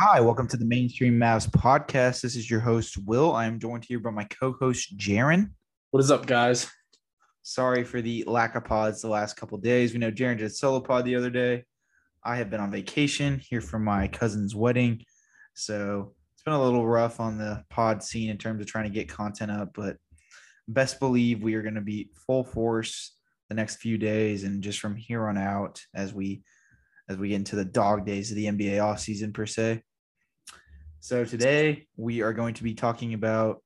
Hi, welcome to the Mainstream Mavs podcast. This is your host, Will. I am joined here by my co host, Jaren. What is up, guys? Sorry for the lack of pods the last couple days. We know Jaren did a solo pod the other day. I have been on vacation here for my cousin's wedding. So it's been a little rough on the pod scene in terms of trying to get content up, but best believe we are going to be full force the next few days and just from here on out as we as we get into the dog days of the NBA off season per se. So today we are going to be talking about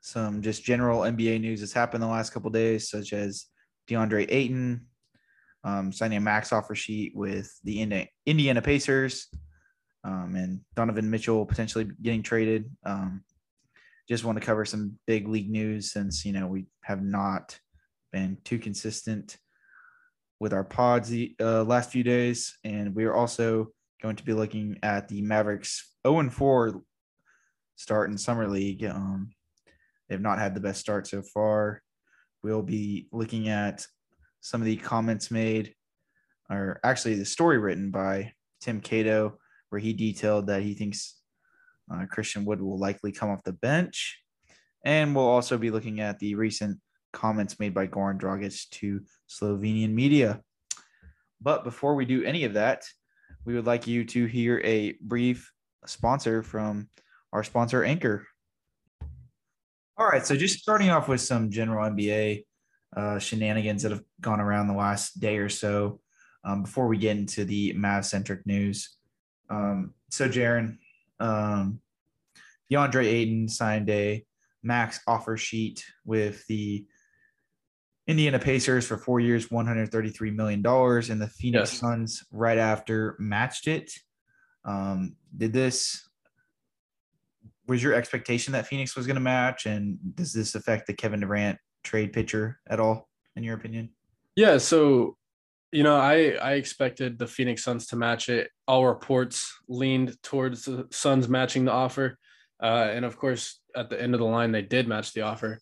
some just general NBA news that's happened the last couple days, such as DeAndre Ayton um, signing a max offer sheet with the Indiana Pacers, um, and Donovan Mitchell potentially getting traded. Um, just want to cover some big league news since you know we have not been too consistent with our pods the uh, last few days, and we are also going to be looking at the Mavericks 0 and 4 start in summer league. Um, they've not had the best start so far. We'll be looking at some of the comments made, or actually the story written by Tim Cato, where he detailed that he thinks uh, Christian Wood will likely come off the bench. And we'll also be looking at the recent comments made by Goran Dragic to Slovenian media. But before we do any of that, we would like you to hear a brief sponsor from our sponsor, Anchor. All right, so just starting off with some general NBA uh, shenanigans that have gone around the last day or so um, before we get into the Mav centric news. Um, so, Jaren, um, DeAndre Ayton signed a max offer sheet with the Indiana Pacers for four years, $133 million, and the Phoenix yes. Suns right after matched it. Um, did this, was your expectation that Phoenix was going to match? And does this affect the Kevin Durant trade picture at all, in your opinion? Yeah. So, you know, I, I expected the Phoenix Suns to match it. All reports leaned towards the Suns matching the offer. Uh, and of course, at the end of the line, they did match the offer.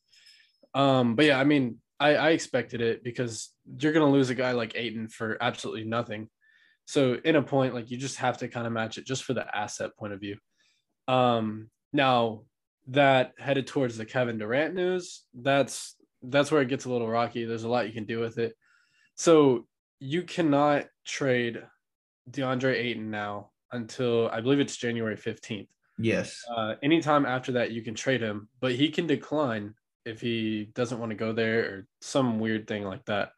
Um, but yeah, I mean, I, I expected it because you're going to lose a guy like Ayton for absolutely nothing. So in a point, like you just have to kind of match it just for the asset point of view. Um, now that headed towards the Kevin Durant news, that's that's where it gets a little rocky. There's a lot you can do with it. So you cannot trade DeAndre Ayton now until I believe it's January 15th. Yes. Uh, anytime after that, you can trade him, but he can decline if he doesn't want to go there or some weird thing like that.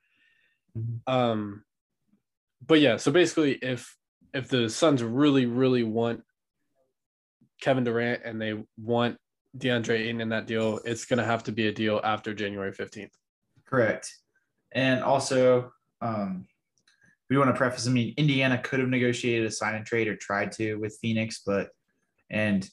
Mm-hmm. Um, but yeah, so basically, if if the Suns really really want Kevin Durant and they want DeAndre Ayton in that deal, it's going to have to be a deal after January fifteenth. Correct, and also. Um, we want to preface. I mean, Indiana could have negotiated a sign and trade or tried to with Phoenix, but and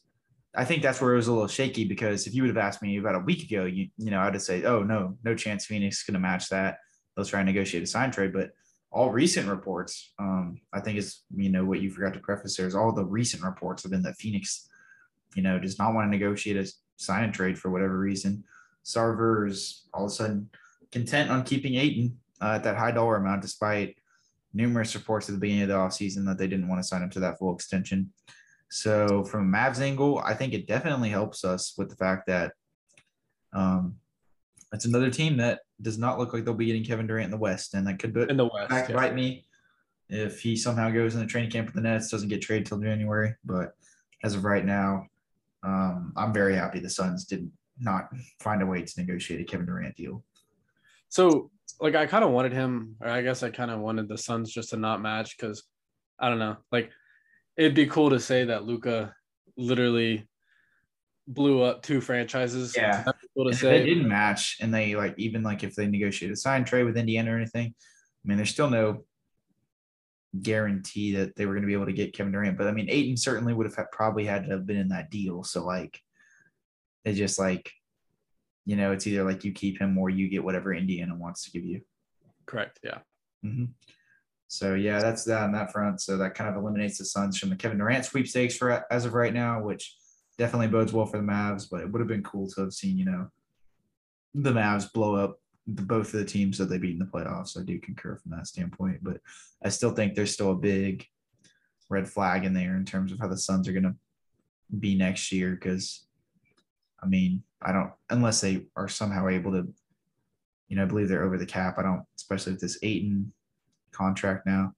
I think that's where it was a little shaky because if you would have asked me about a week ago, you you know, I'd have said, oh no, no chance Phoenix is going to match that. They'll try and negotiate a sign trade, but all recent reports, um, I think is you know what you forgot to preface there is all the recent reports have been that Phoenix, you know, does not want to negotiate a sign and trade for whatever reason. Sarver is all of a sudden content on keeping Ayton uh, at that high dollar amount, despite numerous reports at the beginning of the offseason that they didn't want to sign him to that full extension. So from Mavs angle, I think it definitely helps us with the fact that um, it's another team that does not look like they'll be getting Kevin Durant in the West, and that could in the West back yeah. bite me if he somehow goes in the training camp with the Nets, doesn't get traded till January. But as of right now, um, I'm very happy the Suns did not find a way to negotiate a Kevin Durant deal. So, like, I kind of wanted him, or I guess I kind of wanted the Suns just to not match because I don't know, like it'd be cool to say that Luka literally blew up two franchises. Yeah, cool to say. They didn't match, and they like even like if they negotiate a sign trade with Indiana or anything. I mean, there's still no guarantee that they were going to be able to get Kevin Durant. But I mean, Ayton certainly would have had, probably had to have been in that deal. So like, it's just like, you know, it's either like you keep him or you get whatever Indiana wants to give you. Correct. Yeah. Mm-hmm. So yeah, that's that on that front. So that kind of eliminates the Suns from the Kevin Durant sweepstakes for as of right now, which definitely bodes well for the Mavs. But it would have been cool to have seen, you know, the Mavs blow up the, both of the teams that they beat in the playoffs. I do concur from that standpoint, but I still think there's still a big red flag in there in terms of how the Suns are going to be next year. Because, I mean, I don't unless they are somehow able to, you know, I believe they're over the cap. I don't, especially with this Ayton contract now.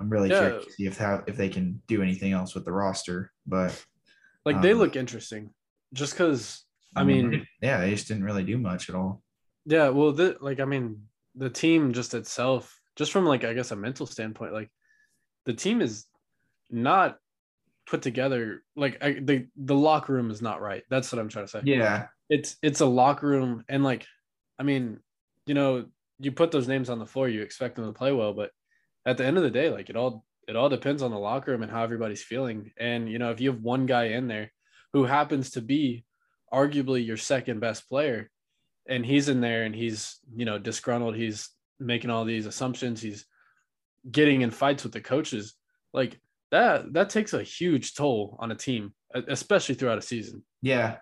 I'm really Yeah. curious to see if how if they can do anything else with the roster. But Like they Um, look interesting, just because. I mean, yeah, they just didn't really do much at all. yeah. Well, the, like I mean, the team just itself, just from like I guess a mental standpoint, like the team is not put together. Like I, the the locker room is not right. That's what I'm trying to say. Yeah, it's it's a locker room and like i mean you know you put those names on the floor you expect them to play well but at the end of the day like it all it all depends on the locker room and how everybody's feeling and you know if you have one guy in there who happens to be arguably your second best player and he's in there and he's you know disgruntled he's making all these assumptions he's getting in fights with the coaches like that that takes a huge toll on a team especially throughout a season yeah.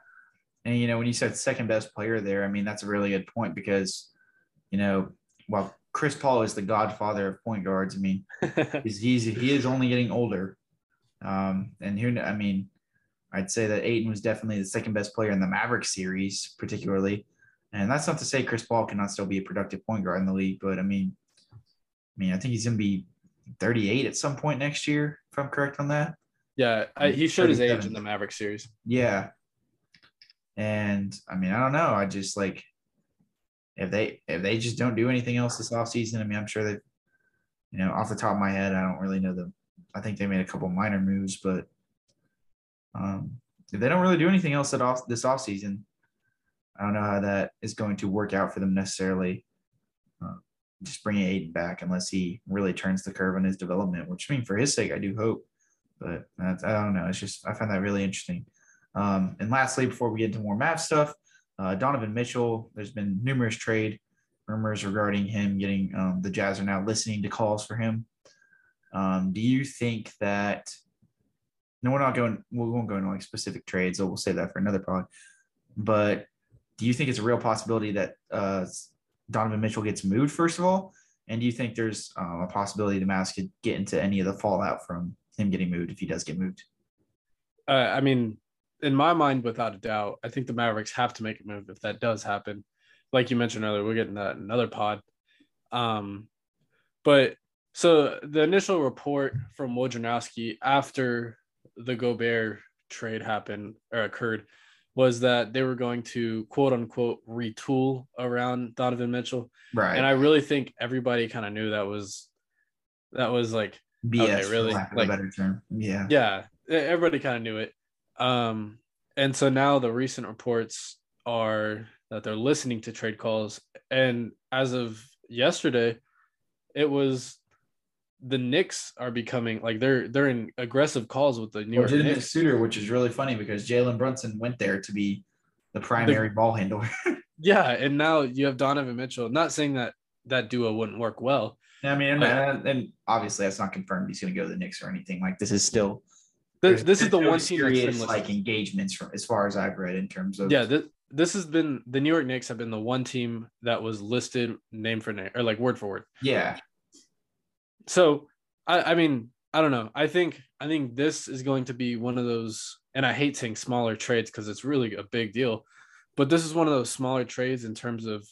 And you know, when you said second best player there, I mean that's a really good point because, you know, while Chris Paul is the godfather of point guards, I mean he's, he's he is only getting older. Um, and who I mean, I'd say that Ayton was definitely the second best player in the Maverick series, particularly. And that's not to say Chris Paul cannot still be a productive point guard in the league, but I mean, I mean, I think he's gonna be 38 at some point next year, if I'm correct on that. Yeah, I, he showed his age in the Maverick series. Yeah. And I mean, I don't know. I just like if they if they just don't do anything else this offseason, I mean, I'm sure that you know, off the top of my head, I don't really know them. I think they made a couple minor moves, but um if they don't really do anything else at off this offseason, I don't know how that is going to work out for them necessarily. Uh, just bringing Ayton back unless he really turns the curve on his development, which I mean, for his sake, I do hope. But I don't know. It's just I find that really interesting. Um, and lastly, before we get into more map stuff, uh, Donovan Mitchell. There's been numerous trade rumors regarding him getting. Um, the Jazz are now listening to calls for him. Um, do you think that? No, we're not going. We won't go into like specific trades. So we'll save that for another pod. But do you think it's a real possibility that uh, Donovan Mitchell gets moved first of all? And do you think there's um, a possibility the Mavs could get into any of the fallout from him getting moved if he does get moved? Uh, I mean, in my mind, without a doubt, I think the Mavericks have to make a move if that does happen. Like you mentioned earlier, we're getting that another pod. Um, but so the initial report from Wojnarowski after the Gobert trade happened or occurred was that they were going to quote unquote retool around Donovan Mitchell. Right. And I really think everybody kind of knew that was that was like BS, Okay, really? Like- a better term. Yeah. yeah everybody kind of knew it um and so now the recent reports are that they're listening to trade calls and as of yesterday it was the Knicks are becoming like they're they're in aggressive calls with the New York Legitimate Knicks. suitor, which is really funny because Jalen Brunson went there to be the primary ball handler. Yeah, and now you have Donovan Mitchell. Not saying that that duo wouldn't work well. I mean, and, and obviously that's not confirmed. He's going to go to the Knicks or anything. Like this is still This, this is the one team serious, like engagements from as far as I've read in terms of yeah, this, this has been the New York Knicks have been the one team that was listed name for name or like word for word. yeah so I, I mean i don't know i think i think this is going to be one of those and i hate saying smaller trades because it's really a big deal but this is one of those smaller trades in terms of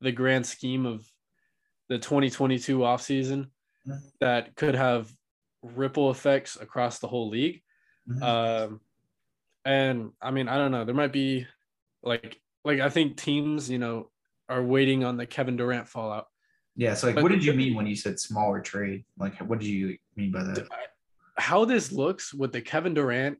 the grand scheme of the 2022 offseason Mhm. that could have ripple effects across the whole league Mhm. um and i mean i don't know there might be like like i think teams you know are waiting on the kevin durant fallout yeah. So like, but- what did you mean when you said smaller trade? Like, what did you mean by that? how this looks with the kevin durant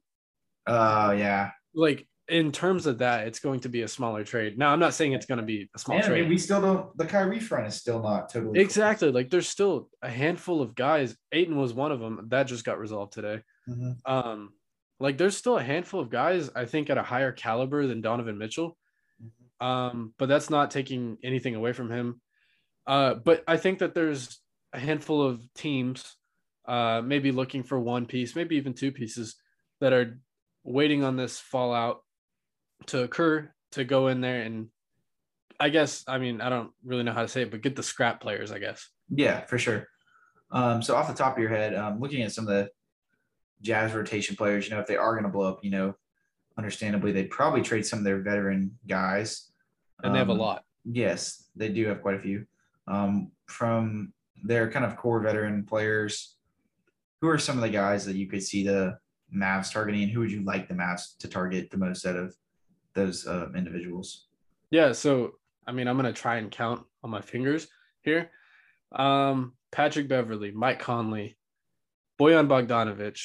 Oh yeah. like in terms of that, it's going to be a smaller trade. Now, I'm not saying it's going to be a small I trade. mean, we still don't. The Kyrie front is still not totally exactly. Like there's still a handful of guys. Ayton was one of them. That just got resolved today. Mhm. Um, like there's still a handful of guys I think at a higher caliber than Donovan Mitchell. Um, but that's not taking anything away from him. Uh, but I think that there's a handful of teams, uh, maybe looking for one piece, maybe even two pieces that are waiting on this fallout to occur to go in there and I guess I mean I don't really know how to say it, but get the scrap players, I guess. Yeah, for sure. Um, so off the top of your head, um, looking at some of the Jazz rotation players, you know, if they are going to blow up, you know, understandably, they'd probably trade some of their veteran guys. And they have a Um, lot. Yes, they do have quite a few. Um, from their kind of core veteran players, who are some of the guys that you could see the Mavs targeting, and who would you like the Mavs to target the most out of those uh, individuals? Yeah, so I mean, I'm gonna try and count on my fingers here. Um, Patrick Beverley, Mike Conley, Bojan Bogdanovic,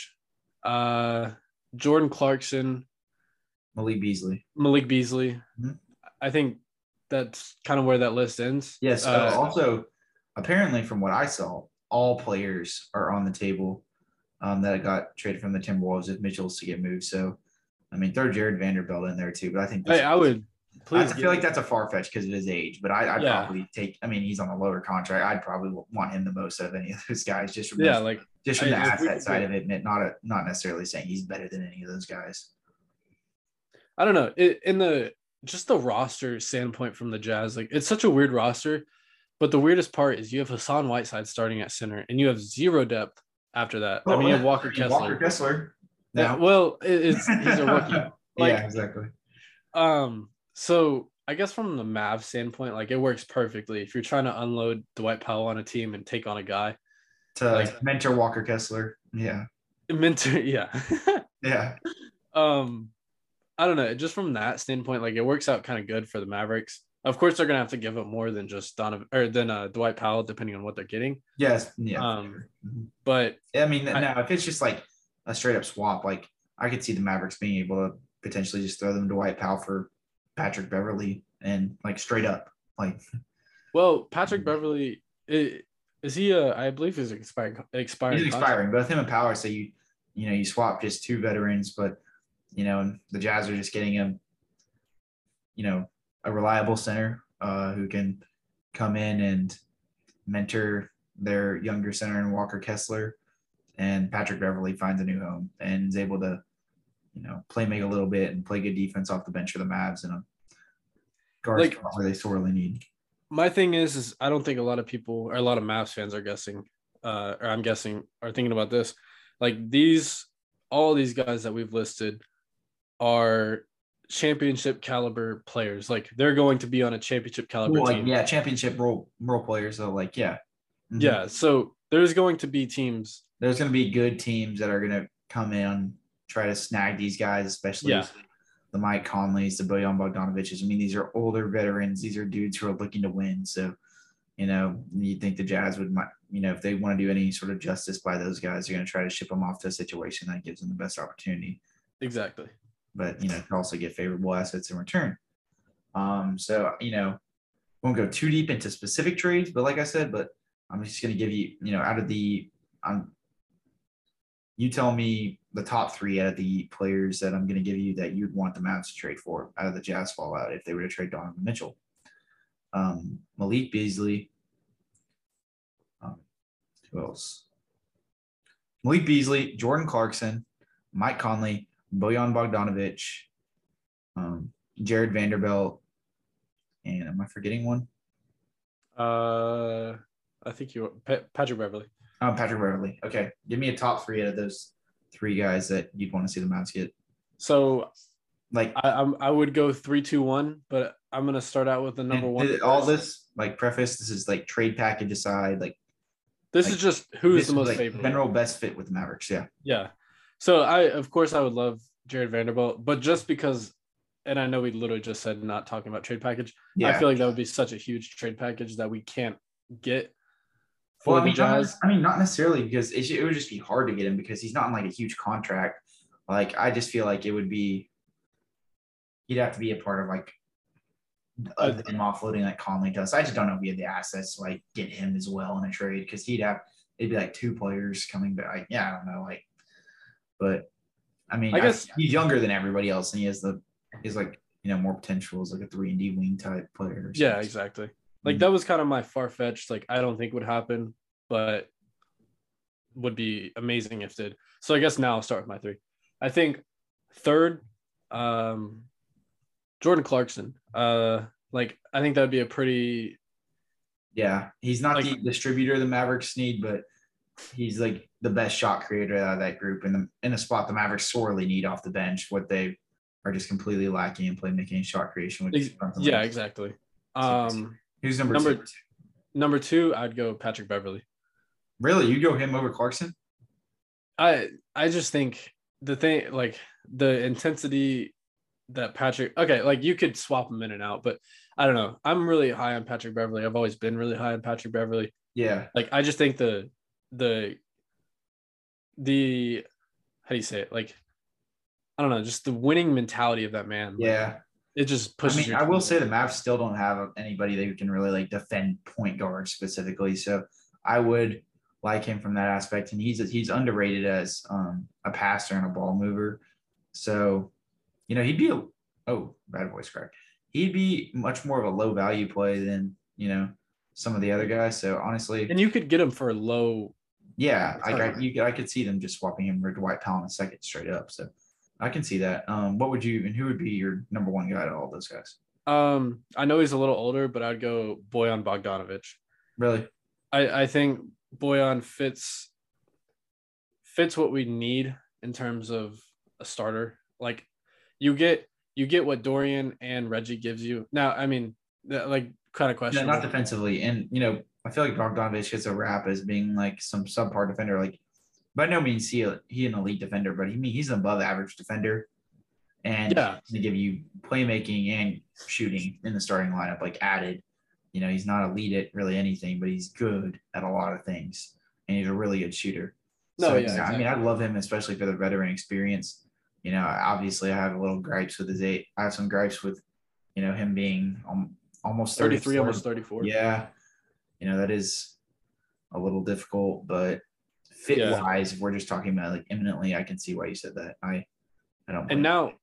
uh, Jordan Clarkson, Malik Beasley. Malik Beasley. Mhm. I think that's kind of where that list ends. Yes. uh, also, apparently, from what I saw, all players are on the table um, that got traded from the Timberwolves if Mitchell's to get moved. So, I mean, throw Jarred Vanderbilt in there too, but I think hey, I would I feel like that's a far fetch because of his age, but I, I'd Yeah. probably take. I mean, he's on a lower contract. I'd probably want him the most of any of those guys, just from yeah, the, like just from the I- we asset side of it, not a, not necessarily saying he's better than any of those guys. I don't know. It, in the just the roster standpoint from the Jazz, like it's such a weird roster. But the weirdest part is you have Hassan Whiteside starting at center, and you have zero depth after that. I mean, you have Walker Kessler. Walker Kessler. Yeah, well, it, it's he's a rookie. Like- yeah, exactly. Um, so I guess from the Mavs standpoint, like it works perfectly. If you're trying to unload Dwight Powell on a team and take on a guy, To like- mentor Walker Kessler. Yeah, mentor, yeah. yeah, um, I don't know. Just from that standpoint, like it works out kind of good for the Mavericks. Of course, they're gonna have to give up more than just Donovan or than uh, Dwight Powell, depending on what they're getting. yes, yeah. Um. Mhm. But I mean, I- now if it's just like a straight up swap, like I could see the Mavericks being able to potentially just throw them to Dwight Powell for Patrick Beverley and like straight up, like well, Patrick Beverley is he? Uh, I believe he's expiring. Expiring. he's expiring. Both him and Powell, so you you know you swap just two veterans, but you know the Jazz are just getting him, you know, a reliable center uh, who can come in and mentor their younger center and Walker Kessler, and Patrick Beverly finds a new home and is able to, you know, play make a little bit and play good defense off the bench for the Mavs and a guard Like- where they sorely need. my thing is, is I don't think a lot of people or a lot of Mavs fans are guessing, uh, or I'm guessing are thinking about this. Like these, all these guys that we've listed are championship caliber players. Like they're going to be on a championship caliber Well, like, team. yeah, championship role role players. So like, yeah, Mhm. yeah. So there's going to be teams. there's going to be good teams that are going to come in try to snag these guys, especially Yeah. the Mike Conleys, the Bojan Bogdanoviches. I mean, these are older veterans. These are dudes who are looking to win. So, you know, you think the Jazz would, you know, if they want to do any sort of justice by those guys, they're going to try to ship them off to a situation that gives them the best opportunity. Exactly. But you know, could also get favorable assets in return. Um, so you know, won't go too deep into specific trades, but like I said, but I'm just going to give you, you know, out of the, I'm, you tell me the top three out of the players that I'm going to give you that you'd want the Mavs to trade for out of the Jazz fallout if they were to trade Donovan Mitchell. Um, Malik Beasley. Um, who else? Malik Beasley, Jordan Clarkson, Mike Conley, Bojan Bogdanovic, um, Jarred Vanderbilt, and am I forgetting one? Uh, I think you Pa- Patrick Beverley. Oh, Patrick Beverley. Okay, give me a top three out of those three guys that you'd want to see the Mavs get. So Like I I'm, I would go three two one, but I'm gonna start out with the number one. all this, like preface, this is like trade package aside. Like This like, is just who's this the is, most like, favorable. general best fit with the Mavericks. Yeah, Yeah. So I of course I would love Jarred Vanderbilt, but just because and I know we literally just said not talking about trade package. yeah. I feel like that would be such a huge trade package that we can't get for well, I the mean, not, Jazz. I mean, not necessarily because it, should- it would just be hard to get him because he's not in like a huge contract. Like, I just feel like it would be, he'd have to be a part of like uh, of them offloading like Conley does. I just don't know if we have the assets to like get him as well in a trade because he'd have it'd be like two players coming back. Like, yeah, I don't know, like, but I mean, I I guess- he's younger than everybody else, and he has the he's like you know more potential as like a three and D wing type player. Yeah, exactly. Like Mhm. that was kind of my far fetched. Like I don't think would happen, but would be amazing if did. So I guess now I'll start with my three. I think third, um, Jordan Clarkson. Uh, like I think that'd be a pretty Yeah, he's not Like- the distributor the Mavericks need, but he's like the best shot creator out of that group in the in a spot the Mavericks sorely need off the bench. What they are just completely lacking in playmaking and shot creation. Which is Yeah, like- exactly. Um, Who's number, number- two? number two, I'd go Patrick Beverley. Really, you go him over Clarkson? I I just think the thing like the intensity that Patrick okay, like you could swap him in and out, but I don't know. I'm really high on Patrick Beverley. I've always been really high on Patrick Beverley. Yeah, Like I just think the the the how do you say it? Like I don't know, just the winning mentality of that man. like, yeah. It just pushes. I pushes. mean, I will say the Mavs still don't have anybody that can really like defend point guard specifically. So I would like him from that aspect, and he's he's underrated as um, a passer and a ball mover. So, you know, he'd be a oh bad voice crack. He'd be much more of a low value play than you know some of the other guys. So honestly, and you could get him for a low. yeah, I, I Sorry. you I could see them just swapping him for Dwight Powell in a second straight up. So I can see that. Um, what would you and who would be your number one guy to all those guys? Um, I know he's a little older, but I'd go Bojan Bogdanovic. Really? I I think Boyan fits fits what we need in terms of a starter. Like you get you get what Dorian and Reggie gives you. Now, I mean, like kind of No, question. not defensively. And you know, I feel like Bogdanovich gets a rap as being like some subpar defender. Like by no means he he an elite defender, but he mean he's an above average defender. And Yeah. to give you playmaking and shooting in the starting lineup, like added. You know, he's not elite at really anything, but he's good at a lot of things. And he's a really good shooter. No, So, yeah, I mean, exactly. I love him, especially for the veteran experience. You know, obviously, I have a little gripes with his eight. I have some gripes with, you know, him being um, almost 33, 34. almost 34. Yeah, you know that is a little difficult, but fit Yeah. wise, if we're just talking about like imminently, I can see why you said that. I, I don't. And now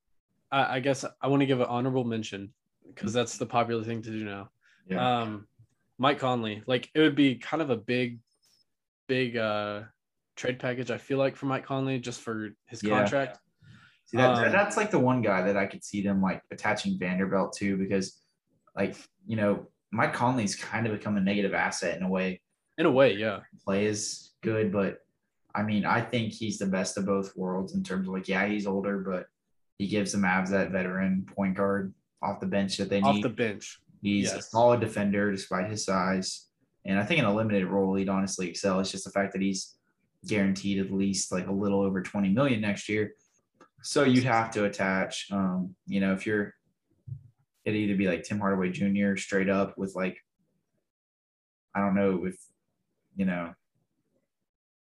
I, I guess I want to give an honorable mention because that's the popular thing to do now. yeah. Um, Mike Conley, like it would be kind of a big, big uh trade package. I feel like for Mike Conley just for his Yeah. contract. See, that, um, that's like the one guy that I could see them like attaching Vanderbilt to because, like you know, Mike Conley's kind of become a negative asset in a way. In a way, yeah. Play is good, but I mean, I think he's the best of both worlds in terms of like, yeah, he's older, but he gives the Mavs that veteran point guard off the bench that they Off need. Off the bench. He's a solid defender despite his size. And I think in a limited role, he'd honestly excel. It's just the fact that he's guaranteed at least like a little over 20 million next year. So you'd have to attach, um, you know, if you're, it'd either be like Tim Hardaway Jr. straight up with like, I don't know if, you know,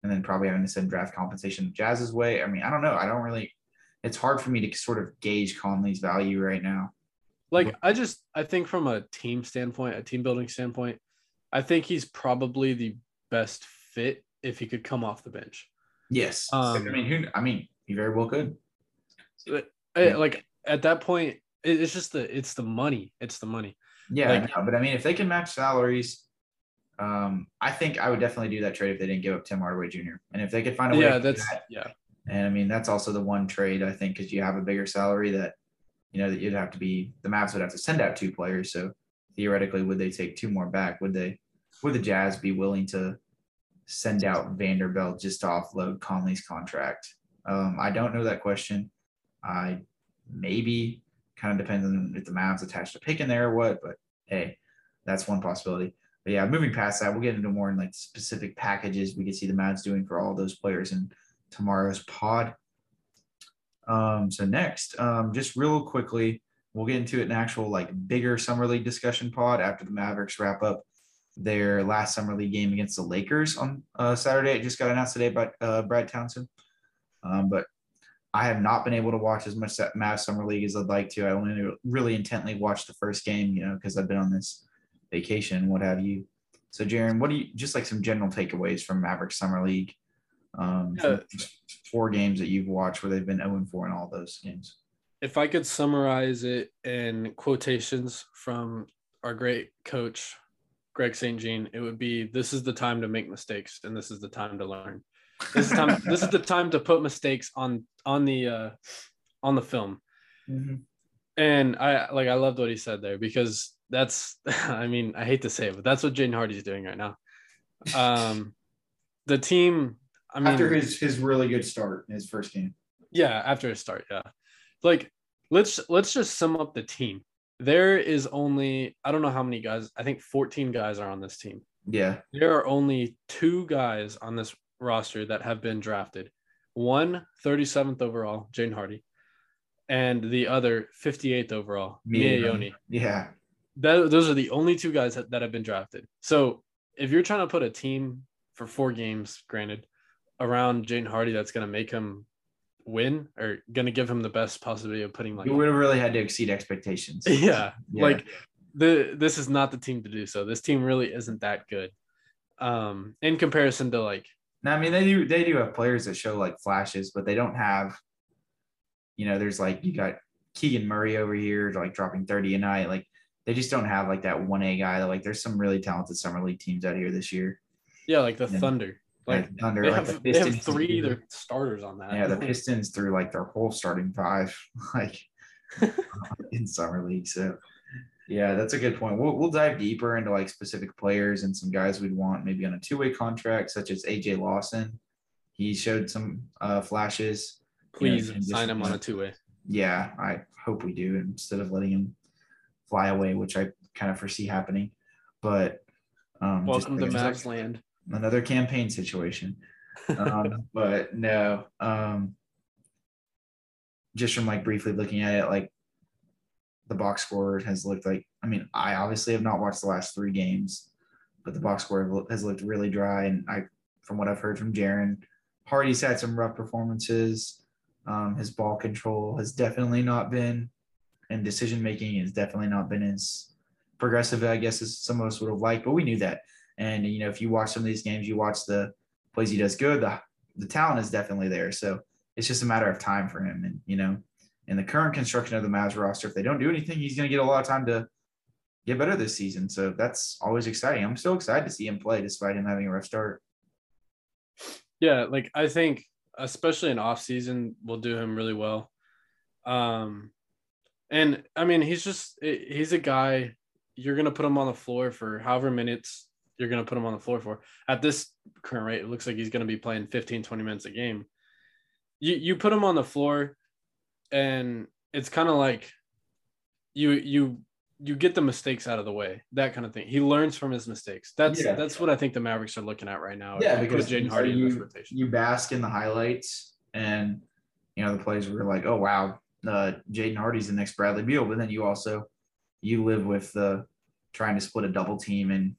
and then probably having to send draft compensation Jazz's way. I mean, I don't know. I don't really, it's hard for me to sort of gauge Conley's value right now. Like I just I think from a team standpoint, a team building standpoint, I think he's probably the best fit if he could come off the bench. Yes. Um, I mean, who, I mean, he very well could. Uh, Yeah. Like at that point, it's just the it's the money. It's the money. Yeah, I Like- know, but I mean, if they can match salaries, um, I think I would definitely do that trade if they didn't give up Tim Hardaway Jr. And if they could find a way, Yeah, to do that's that, yeah. and I mean, that's also the one trade I think because you have a bigger salary that you know that you'd have to be the Mavs would have to send out two players. So theoretically, would they take two more back? Would they? Would the Jazz be willing to send out Vanderbilt just to offload Conley's contract? Um, I don't know that question. I maybe kind of depends on if the Mavs attached a pick in there or what, but hey, that's one possibility. But yeah, moving past that, we'll get into more in like specific packages we can see the Mavs doing for all those players in tomorrow's pod. Um, so next, um, just real quickly, we'll get into in actual like bigger summer league discussion pod after the Mavericks wrap up their last summer league game against the Lakers on uh, Saturday. It just got announced today by uh, Brad Townsend. Um, but I have not been able to watch as much Mavs summer league as I'd like to. I only really intently watched the first game, you know, because I've been on this vacation, what have you. So, Jaren, what do you just like some general takeaways from Maverick summer league? Um, Yeah. four games that you've watched where they've been 0 4 in all those games. If I could summarize it in quotations from our great coach, Greg St. Jean, it would be this is the time to make mistakes and this is the time to learn. This is time this is the time to put mistakes on on the uh on the film. And I like I loved what he said there because that's I mean, I hate to say it, but that's what Jaden Hardy's doing right now. Um the team. I mean, after his his really good start in his first game. Yeah, after his start, yeah. Like let's let's just sum up the team. There is only I don't know how many guys. I think 14 guys are on this team. Yeah. There are only two guys on this roster that have been drafted. One 37th overall, Jaden Hardy, and the other 58th overall, Miye Oni. Yeah. That, those are the only two guys that, that have been drafted. So if you're trying to put a team for four games, granted, around Jaden Hardy that's going to make him win or going to give him the best possibility of putting like You would have really had to exceed expectations. yeah, Yeah. like the this is not the team to do so. This team really isn't that good. Um in comparison to like Now, I mean, they do they do have players that show like flashes, but they don't have. You know, there's like you got Keegan Murray over here, like dropping thirty a night. Like they just don't have like that one A guy. That, like there's some really talented summer league teams out here this year. yeah, like the Yeah. Thunder. Like Like Thunder, they like have the they have three either starters on that. Yeah, the Pistons threw like their whole starting five, like in summer league. So, yeah, that's a good point. We'll we'll dive deeper into like specific players and some guys we'd want maybe on a two way contract, such as AJ Lawson. He showed some uh, flashes. Please Yeah, just- sign him on a two way. Yeah, I hope we do instead of letting him fly away, which I kind of foresee happening. But um, just Welcome to Mavs land. another campaign situation. Um, but no, um, just from like briefly looking at it, like the box score has looked like. I mean, I obviously have not watched the last three games, but the box score has looked really dry. And I, from what I've heard from Jaren, Hardy's had some rough performances. Um, his ball control has definitely not been, and decision making has definitely not been as progressive, I guess, as some of us would have liked. But we knew that. And you know, if you watch some of these games, you watch the plays he does good. The the talent is definitely there. So it's just a matter of time for him. And you know, in the current construction of the Mavs roster, if they don't do anything, he's going to get a lot of time to get better this season. So that's always exciting. I'm so excited to see him play, despite him having a rough start. Yeah, like I think especially in off season will do him really well. Um and I mean he's just eh, he's a guy you're gonna put him on the floor for however minutes you're gonna put him on the floor for. At this current rate, it looks like he's gonna be playing 15, 20 minutes a game. You you put him on the floor and it's kind of like you you you get the mistakes out of the way, that kind of thing. He learns from his mistakes. That's Yeah. that's what I think the Mavericks are looking at right now. Yeah, because Jaden you- Hardy you- rotation. You bask in the highlights, and you know the plays were like, oh wow, uh, Jaden Hardy's the next Bradley Beal. But then you also you live with the trying to split a double team and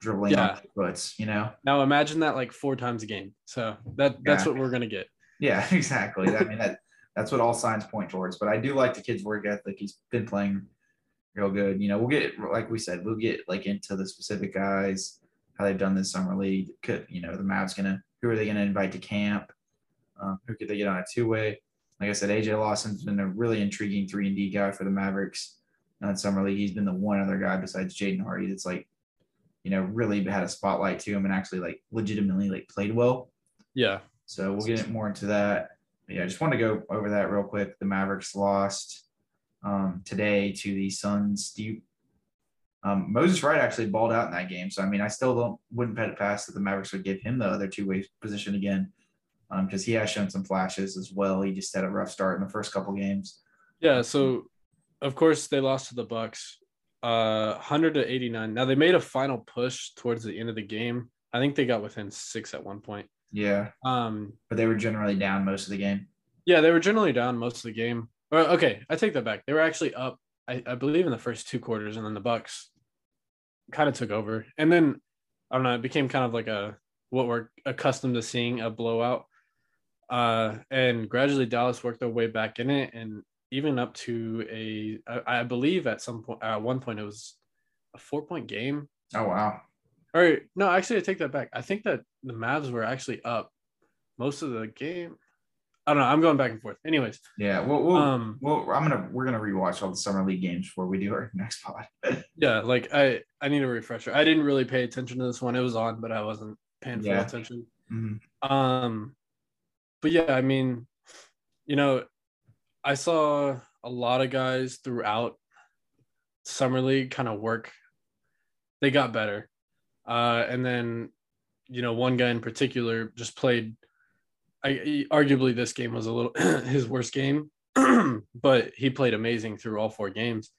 dribbling Yeah. on foots. You know. Now imagine that like four times a game. So that that's Yeah. what we're gonna get. Yeah, exactly. I mean that that's what all signs point towards. But I do like the kid's work ethic. He's been playing real good. You know, we'll get like we said, we'll get like into the specific guys, how they've done this summer league. Could you know the Mavs gonna who are they gonna invite to camp? Um, who could they get on a two way? Like I said, AJ Lawson's been a really intriguing three and D guy for the Mavericks uh, in summer league. He's been the one other guy besides Jaden Hardy that's like, you know, really had a spotlight to him and actually like legitimately like played well. Yeah. So we'll get more into that. But yeah, I just want to go over that real quick. The Mavericks lost um, today to the Suns. Do you, um, Moses Wright actually balled out in that game. So I mean, I still don't wouldn't bet it past that the Mavericks would give him the other two way position again because he has shown some flashes as well. He just had a rough start in the first couple games. Yeah. So of course they lost to the Bucks, uh, hundred to eighty nine. Now they made a final push towards the end of the game. I think they got within six at one point. Yeah, Um, but they were generally down most of the game. yeah, they were generally down most of the game. Or okay, I take that back. They were actually up, I, I believe, in the first two quarters, and then the Bucks kind of took over. And then I don't know, it became kind of like a what we're accustomed to seeing a blowout. Uh, and gradually Dallas worked their way back in it, and even up to a, I, I believe at some point, at one point, it was a four point game. Oh wow. Or no, actually, I take that back. I think that the Mavs were actually up most of the game. I don't know. I'm going back and forth. Anyways, Yeah. Well, we'll, um, well, I'm gonna we're gonna rewatch all the summer league games before we do our next pod. yeah, like I, I need a refresher. I didn't really pay attention to this one. It was on, but I wasn't paying full Yeah. attention. Mhm. Um, but yeah, I mean, you know, I saw a lot of guys throughout summer league kind of work. They got better, uh, and then you know, one guy in particular just played. I arguably this game was a little his worst game, but he played amazing through all four games.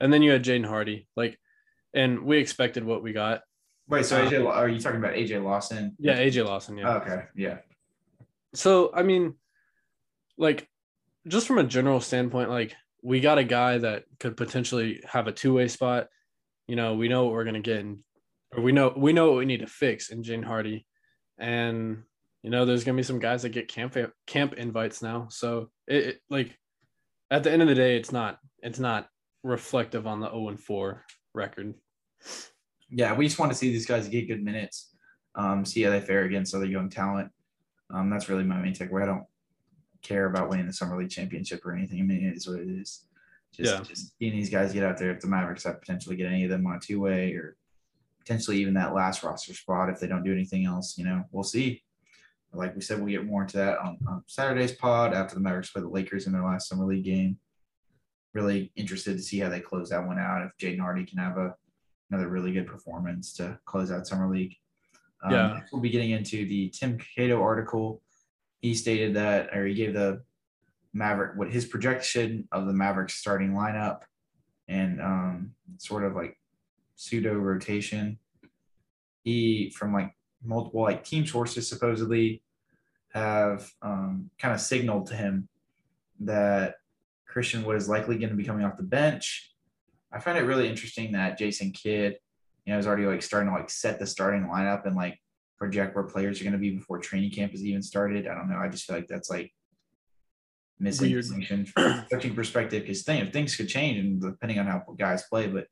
And then you had Jaden Hardy, like, and we expected what we got. Wait, so AJ, uh, are you talking about AJ Lawson? Yeah, AJ Lawson. Yeah. Okay. Yeah. So I mean, like, just from a general standpoint, like we got a guy that could potentially have a two way spot. You know, we know what we're gonna get, in, or we know we know what we need to fix in Jaden Hardy, and you know, there's gonna be some guys that get camp camp invites now. So it, it like at the end of the day, it's not it's not reflective on the 0 and 4 record. Yeah, we just want to see these guys get good minutes, um, see how they fare against other young talent. Um, that's really my main takeaway. I don't care about winning the summer league championship or anything. I mean, it is what it is. Just, yeah. just seeing these guys get out there. If the Mavericks have potentially get any of them on a two way or potentially even that last roster spot if they don't do anything else, you know, we'll see. Like we said, we'll get more into that on, on Saturday's pod after the Mavericks play the Lakers in their last summer league game. Really interested to see how they close that one out. If Jaden Hardy can have a another really good performance to close out summer league. Um, yeah, we'll be getting into the Tim Cato article. He stated that, or he gave the Maverick what his projection of the Mavericks starting lineup and um, sort of like pseudo rotation. He from like multiple like team sources supposedly have um, kind of signaled to him that Christian Wood is likely going to be coming off the bench. I find it really interesting that Jason Kidd, you know, is already like starting to like set the starting lineup and like project where players are going to be before training camp has even started. I don't know. I just feel like that's like missing Weird. distinction from coaching perspective because thing, things could change and depending on how guys play. But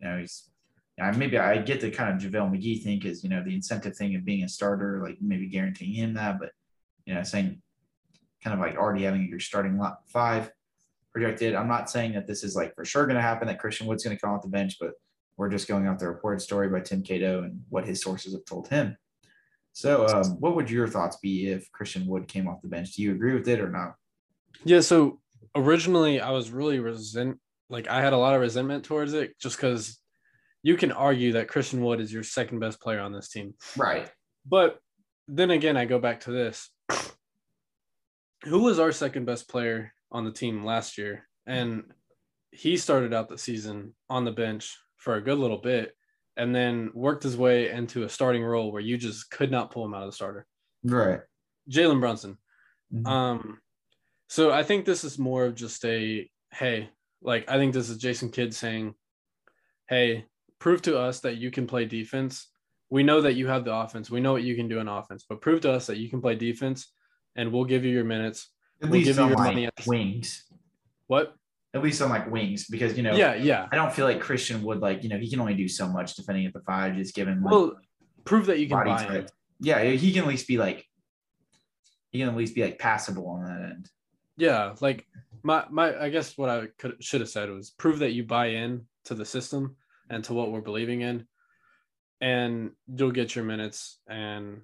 you know, he's yeah, maybe I get the kind of JaVale McGee thing because you know the incentive thing of being a starter, like maybe guaranteeing him that, but you know, saying kind of like already having your starting lot five projected. I'm not saying that this is like for sure going to happen that Christian Wood's going to come off the bench, but we're just going off the reported story by Tim Cato and what his sources have told him. So, um, what would your thoughts be if Christian Wood came off the bench? Do you agree with it or not? Yeah. So originally, I was really resent, like I had a lot of resentment towards it, just because you can argue that Christian Wood is your second best player on this team, right? But then again, I go back to this: who was our second best player on the team last year? And he started out the season on the bench for a good little bit and then worked his way into a starting role where you just could not pull him out of the starter. Right. Jalen Brunson. Mm-hmm. Um, so I think this is more of just a hey, like I think this is Jason Kidd saying, Hey, prove to us that you can play defense. We know that you have the offense. We know what you can do in offense, but prove to us that you can play defense and we'll give you your minutes. At we'll least give you your money at wings. What? At least on like wings because you know yeah yeah I don't feel like Christian Wood like you know he can only do so much defending at the five just given like, well prove that you can buy it. Yeah, he can at least be like he can at least be like passable on that end. Yeah, like my my I guess what I could should have said was prove that you buy in to the system and to what we're believing in, and you'll get your minutes and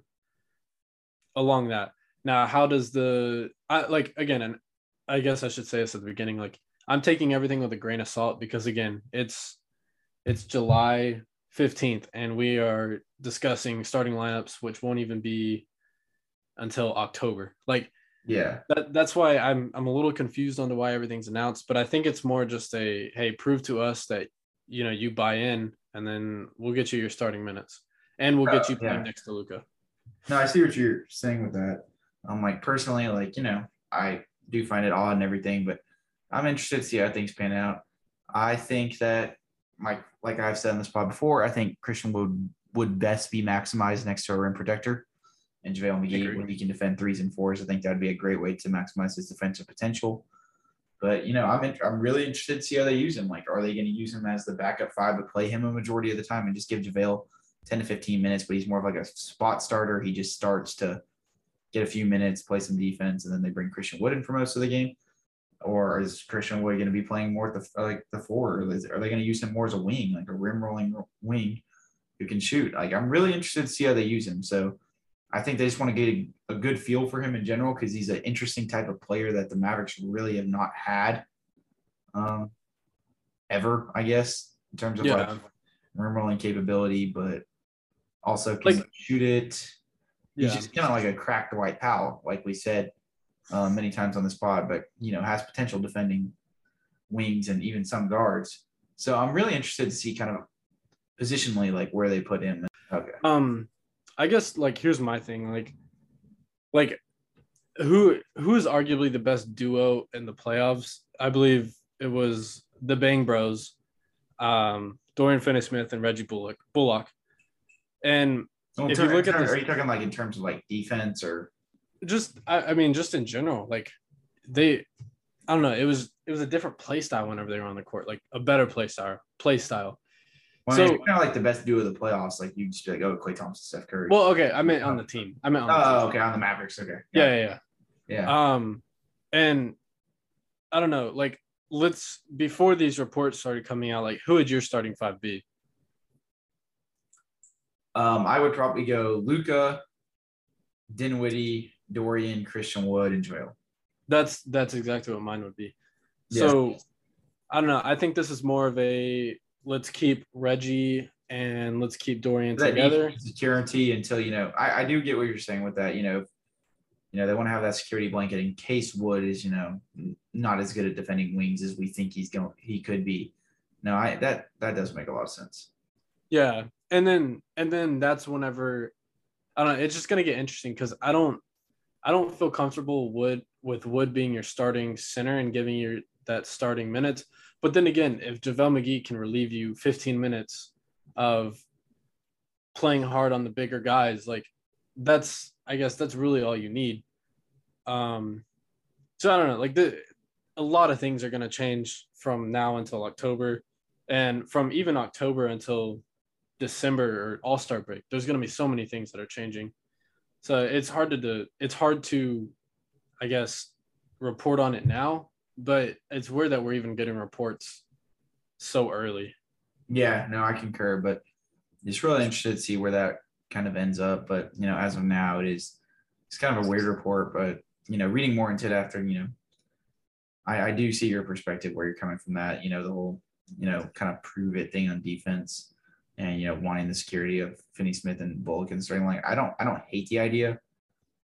along that. Now, how does the I like again and I guess I should say this at the beginning like I'm taking everything with a grain of salt because again, it's it's July 15th and we are discussing starting lineups which won't even be until October. Like yeah. That, that's why I'm I'm a little confused on to why everything's announced, but I think it's more just a hey, prove to us that you know you buy in and then we'll get you your starting minutes and we'll get you oh, playing yeah. next to Luka. No, I see what you're saying with that. I'm like personally like, you know, I do find it odd and everything, but I'm interested to see how things pan out. I think that, like like I've said in this pod before, I think Christian Wood would best be maximized next to a rim protector, and JaVale McGee when he can defend threes and fours. I think that'd be a great way to maximize his defensive potential. But you know, I'm in, I'm really interested to see how they use him. Like, are they going to use him as the backup five, but play him a majority of the time and just give JaVale 10 to 15 minutes? But he's more of like a spot starter. He just starts to get a few minutes, play some defense, and then they bring Christian Wood in for most of the game or is Christian Wood going to be playing more at the like the four? Is, are they going to use him more as a wing, like a rim rolling wing who can shoot? Like I'm really interested to see how they use him. So I think they just want to get a, a good feel for him in general because he's an interesting type of player that the Mavericks really have not had um, ever, I guess, in terms of yeah. like rim rolling capability. But Also, can Like- shoot it. He's Yeah. just kind of like a cracked Dwight Powell, like we said uh, many times on this pod, but you know has potential defending wings and even some guards. So I'm really interested to see kind of positionally like where they put him. Okay. Um, I guess like here's my thing, like, like who who is arguably the best duo in the playoffs? I believe it was the Bang Bros, um, Dorian Finney-Smith and Reggie Bullock. Bullock, and So in If you look at terms- this- are you talking like in terms of like defense or just I, I mean just in general like they i don't know it was it was a different play style whenever they were on the court like a better play style play style well, So- kind of like the best duo of the playoffs? Like you just be like, oh, Klay Thompson, Steph Curry. well okay i meant on the team i meant on the oh, okay, on the Mavericks. Okay. yeah yeah yeah. yeah um and i don't know like let's before these reports started coming out like who would your starting five be Um, I would probably go Luka, Dinwiddie, Dorian, Christian Wood, and Joel. that's that's exactly what mine would be Yeah. so i don't know i think this is more of a let's keep reggie and let's keep dorian that together security until you know I, I do get what you're saying with that you know you know they want to have that security blanket in case wood is you know not as good at defending wings as we think he's going he could be no i that that does make a lot of sense Yeah, and then and then that's whenever I don't know. It's just gonna get interesting because I don't I don't feel comfortable Wood with Wood being your starting center and giving you that starting minutes. But then again, if JaVale McGee can relieve you 15 minutes of playing hard on the bigger guys, like that's I guess that's really all you need. Um, so I don't know, like the a lot of things are gonna change from now until October, and from even October until December or All Star break. There's going to be so many things that are changing, so it's hard to do. It's hard to, I guess, report on it now. But it's weird that we're even getting reports so early. yeah no i concur but it's really interested to see where that kind of ends up but you know as of now it is it's kind of a weird report but you know reading more into it after you know I, I do see your perspective where you're coming from that you know the whole you know kind of prove it thing on defense and you know wanting the security of Finney Smith and Bullock and starting like I don't I don't hate the idea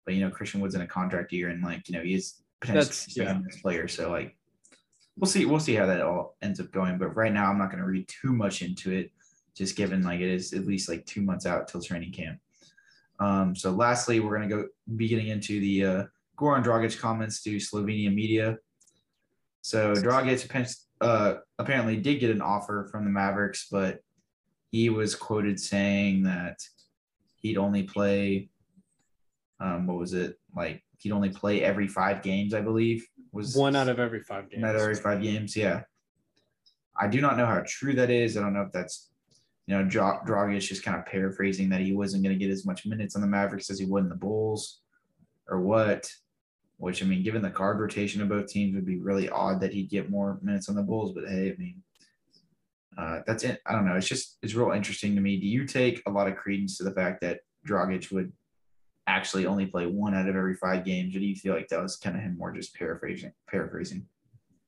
but you know Christian Wood's in a contract year and like you know he is potentially second player so like we'll see we'll see how that all ends up going but right now I'm not going to read too much into it just given like it is at least like two months out till training camp. Um so lastly we're going to go be getting into the uh Goran Dragic comments to Slovenian media. So Dragic uh, apparently did get an offer from the Mavericks, but he was quoted saying that he'd only play, um, what was it like? He'd only play every five games, I believe. Was One out of every five games. out of every five games? Yeah. I do not know how true that is. I don't know if that's, you know, Dra- Dragic just kind of paraphrasing that he wasn't going to get as much minutes on the Mavericks as he would in the Bulls, or what which I mean, given the card rotation of both teams, would be really odd that he'd get more minutes on the Bulls. But hey, I mean, uh, that's it. I don't know. It's just it's real interesting to me. Do you take a lot of credence to the fact that Dragic would actually only play one out of every five games, or do you feel like that was kind of him more just paraphrasing? Paraphrasing.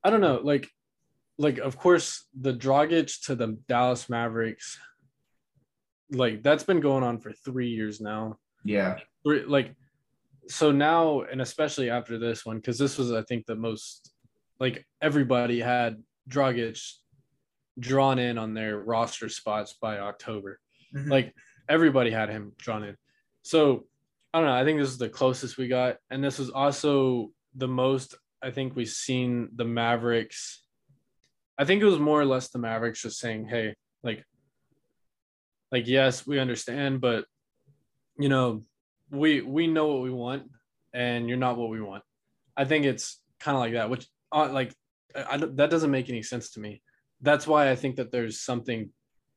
I don't know. Like, like of course the Dragic to the Dallas Mavericks, like that's been going on for three years now. Yeah, like so now and especially after this one because this was i think the most like everybody had Dragic drawn in on their roster spots by october. Mhm. like everybody had him drawn in. So i don't know. I think this is the closest we got. And this was also the most i think we've seen the mavericks. I think it was more or less the mavericks just saying hey like like yes we understand but you know we we know what we want and you're not what we want. I think it's kind of like that which uh, like I, I that doesn't make any sense to me that's why i think that there's something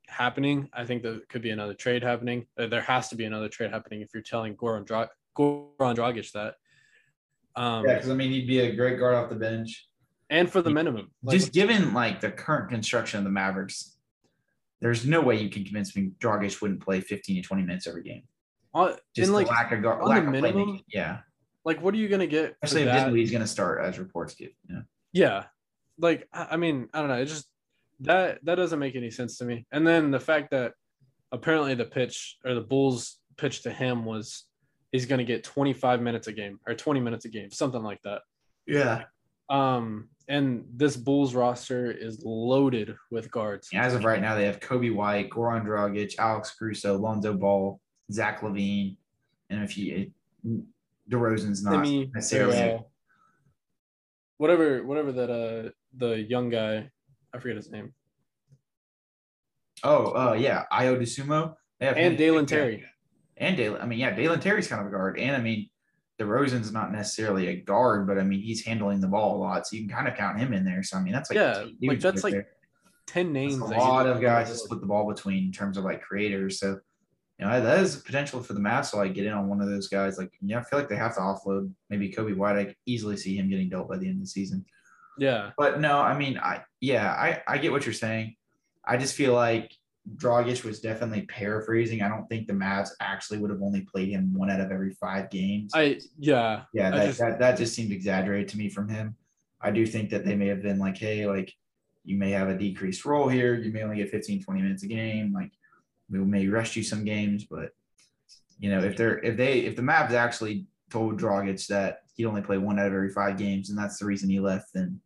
happening i think there could be another trade happening Uh, there has to be another trade happening if you're telling goran, Dra- goran dragic that um yeah. Because I mean, he'd be a great guard off the bench. and for the minimum Like, just given like the current construction of the Mavericks, there's no way you can convince me Dragic wouldn't play 15 to 20 minutes every game. Just like the lack of guard, lack of minimum, playmaking. Yeah, like what are you gonna get for especially if that? Dinwiddie's going to start as reports give. Yeah. Yeah. Like I I mean, I don't know. It just that that doesn't make any sense to me. And then the fact that apparently the pitch or the Bulls pitch to him was he's going to get 25 minutes a game or 20 minutes a game, something like that. Yeah. Um, and this Bulls roster is loaded with guards. As of right now, they have Coby White, Goran Dragic, Alex Caruso, Lonzo Ball, Zach LaVine, and if you DeRozan's not Timmy, necessarily. Farrell, whatever, whatever that uh the young guy, I forget his name, Oh, uh, yeah, Ayo Dosunmu. They have and Dalen Terry. And Dalen, I mean, yeah, Dalen Terry's kind of a guard. And I mean, DeRozan's not necessarily a guard, but I mean, he's handling the ball a lot. So you can kind of count him in there. So I mean, that's like, Yeah, like that's like there. Ten That's names. a lot of guys to split the ball between in terms of like creators. So, you know, that is potential for the Mavs to like get in on one of those guys. Like, yeah, I feel like they have to offload maybe Coby White. I could easily see him getting dealt by the end of the season. Yeah, But no, I mean, I yeah, I I get what you're saying. I just feel like Dragic was definitely paraphrasing. I don't think the Mavs actually would have only played him one out of every five games. I yeah yeah, that, just- that that just seemed exaggerated to me from him. I do think that they may have been like, hey, like you may have a decreased role here. You may only get 15, 20 minutes a game. Like we may rest you some games, but you know, if they're if they if the Mavs actually told Dragic that he'd only play one out of every five games, and that's the reason he left, then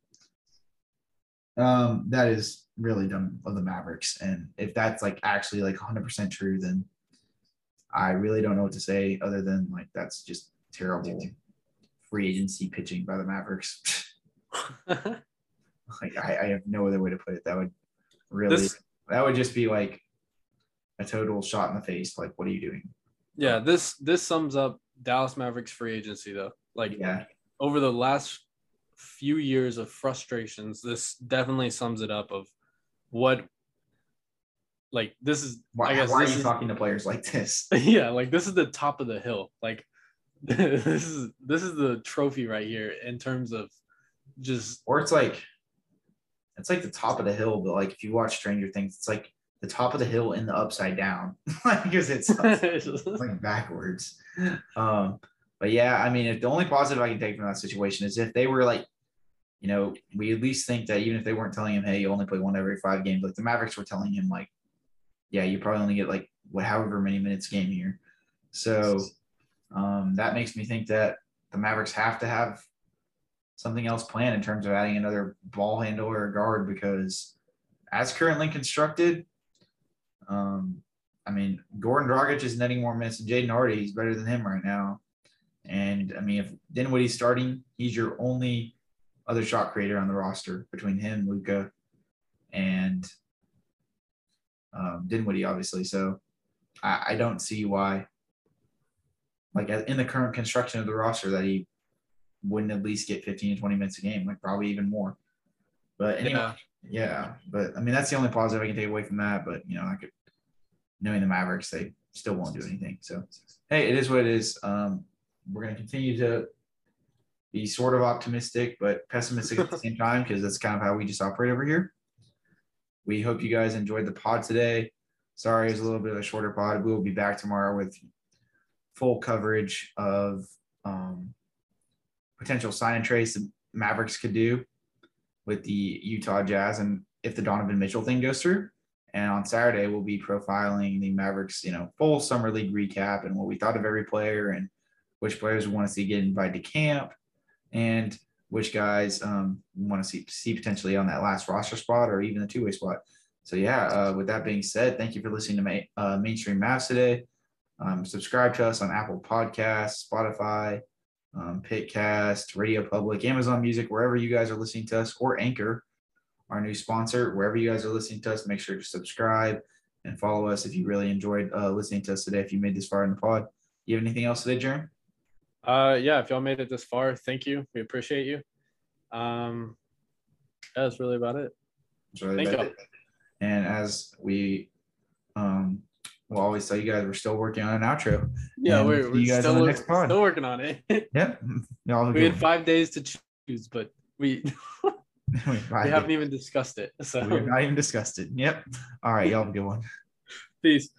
um that is really dumb of the Mavericks. And if that's like actually like 100% true, then I really don't know what to say other than like that's just terrible free agency pitching by the Mavericks. like I, I have no other way to put it. That would really This- that would just be like a total shot in the face. Like, what are you doing? yeah. This this sums up Dallas Mavericks free agency though. Like Yeah, over the last few years of frustrations, this definitely sums it up of what like this is why, I guess why are you is, talking to players like this? yeah, like this is the top of the hill. Like this is this is the trophy right here in terms of just Or it's like it's like the top of the hill, but like if you watch Stranger Things, it's like the top of the hill in the upside down, like because it's It's like backwards. Um, but yeah, I mean, if the only positive I can take from that situation is if they were like, you know, we at least think that even if they weren't telling him, hey, you only play one every five games, like the Mavericks were telling him, like, yeah, you probably only get like what however many minutes game here. So um, that makes me think that the Mavericks have to have something else planned in terms of adding another ball handler or guard because as currently constructed, um, I mean, Goran Dragic is netting more minutes than Jaden Hardy. He's better than him right now. And I mean, if Dinwiddie's starting, he's your only other shot creator on the roster between him, Luka, and um, Dinwiddie, obviously. So I, I don't see why, like in the current construction of the roster, that he wouldn't at least get 15 to 20 minutes a game, like probably even more. But anyway, yeah. yeah, but I mean that's the only positive I can take away from that. But you know, I could knowing the Mavericks, they still won't do anything. So hey, it is what it is. Um, we're gonna continue to be sort of optimistic but pessimistic at the same time because that's kind of how we just operate over here. We hope you guys enjoyed the pod today. Sorry, it's a little bit of a shorter pod. We will be back tomorrow with full coverage of um, potential sign and trades the Mavericks could do with the Utah Jazz and if the Donovan Mitchell thing goes through. And on Saturday, we'll be profiling the Mavericks, you know, full summer league recap and what we thought of every player and which players we want to see get invited to camp and which guys um, want to see see potentially on that last roster spot or even the two way spot. So yeah, uh, with that being said, thank you for listening to ma- uh, Mainstream Mavs today. Um, subscribe to us on Apple Podcasts, Spotify, um, Pocket Casts, Radio Public, Amazon Music, wherever you guys are listening to us, or Anchor, our new sponsor. Wherever you guys are listening to us, make sure to subscribe and follow us if you really enjoyed uh, listening to us today. If you made this far in the pod, you have anything else today, Jeremy? Uh, yeah, if y'all made it this far, thank you. We appreciate you. Um, yeah, that's really about it. Really Thank y'all. And as we um, will always tell you guys, we're still working on an outro. Yeah, And we're, we're you guys still, on the next pod. still working on it. Yep. Y'all we had five days to choose, but we one. we haven't even discussed it. So We So have not even discussed it. Yep. All right. Y'all have a good one. peace.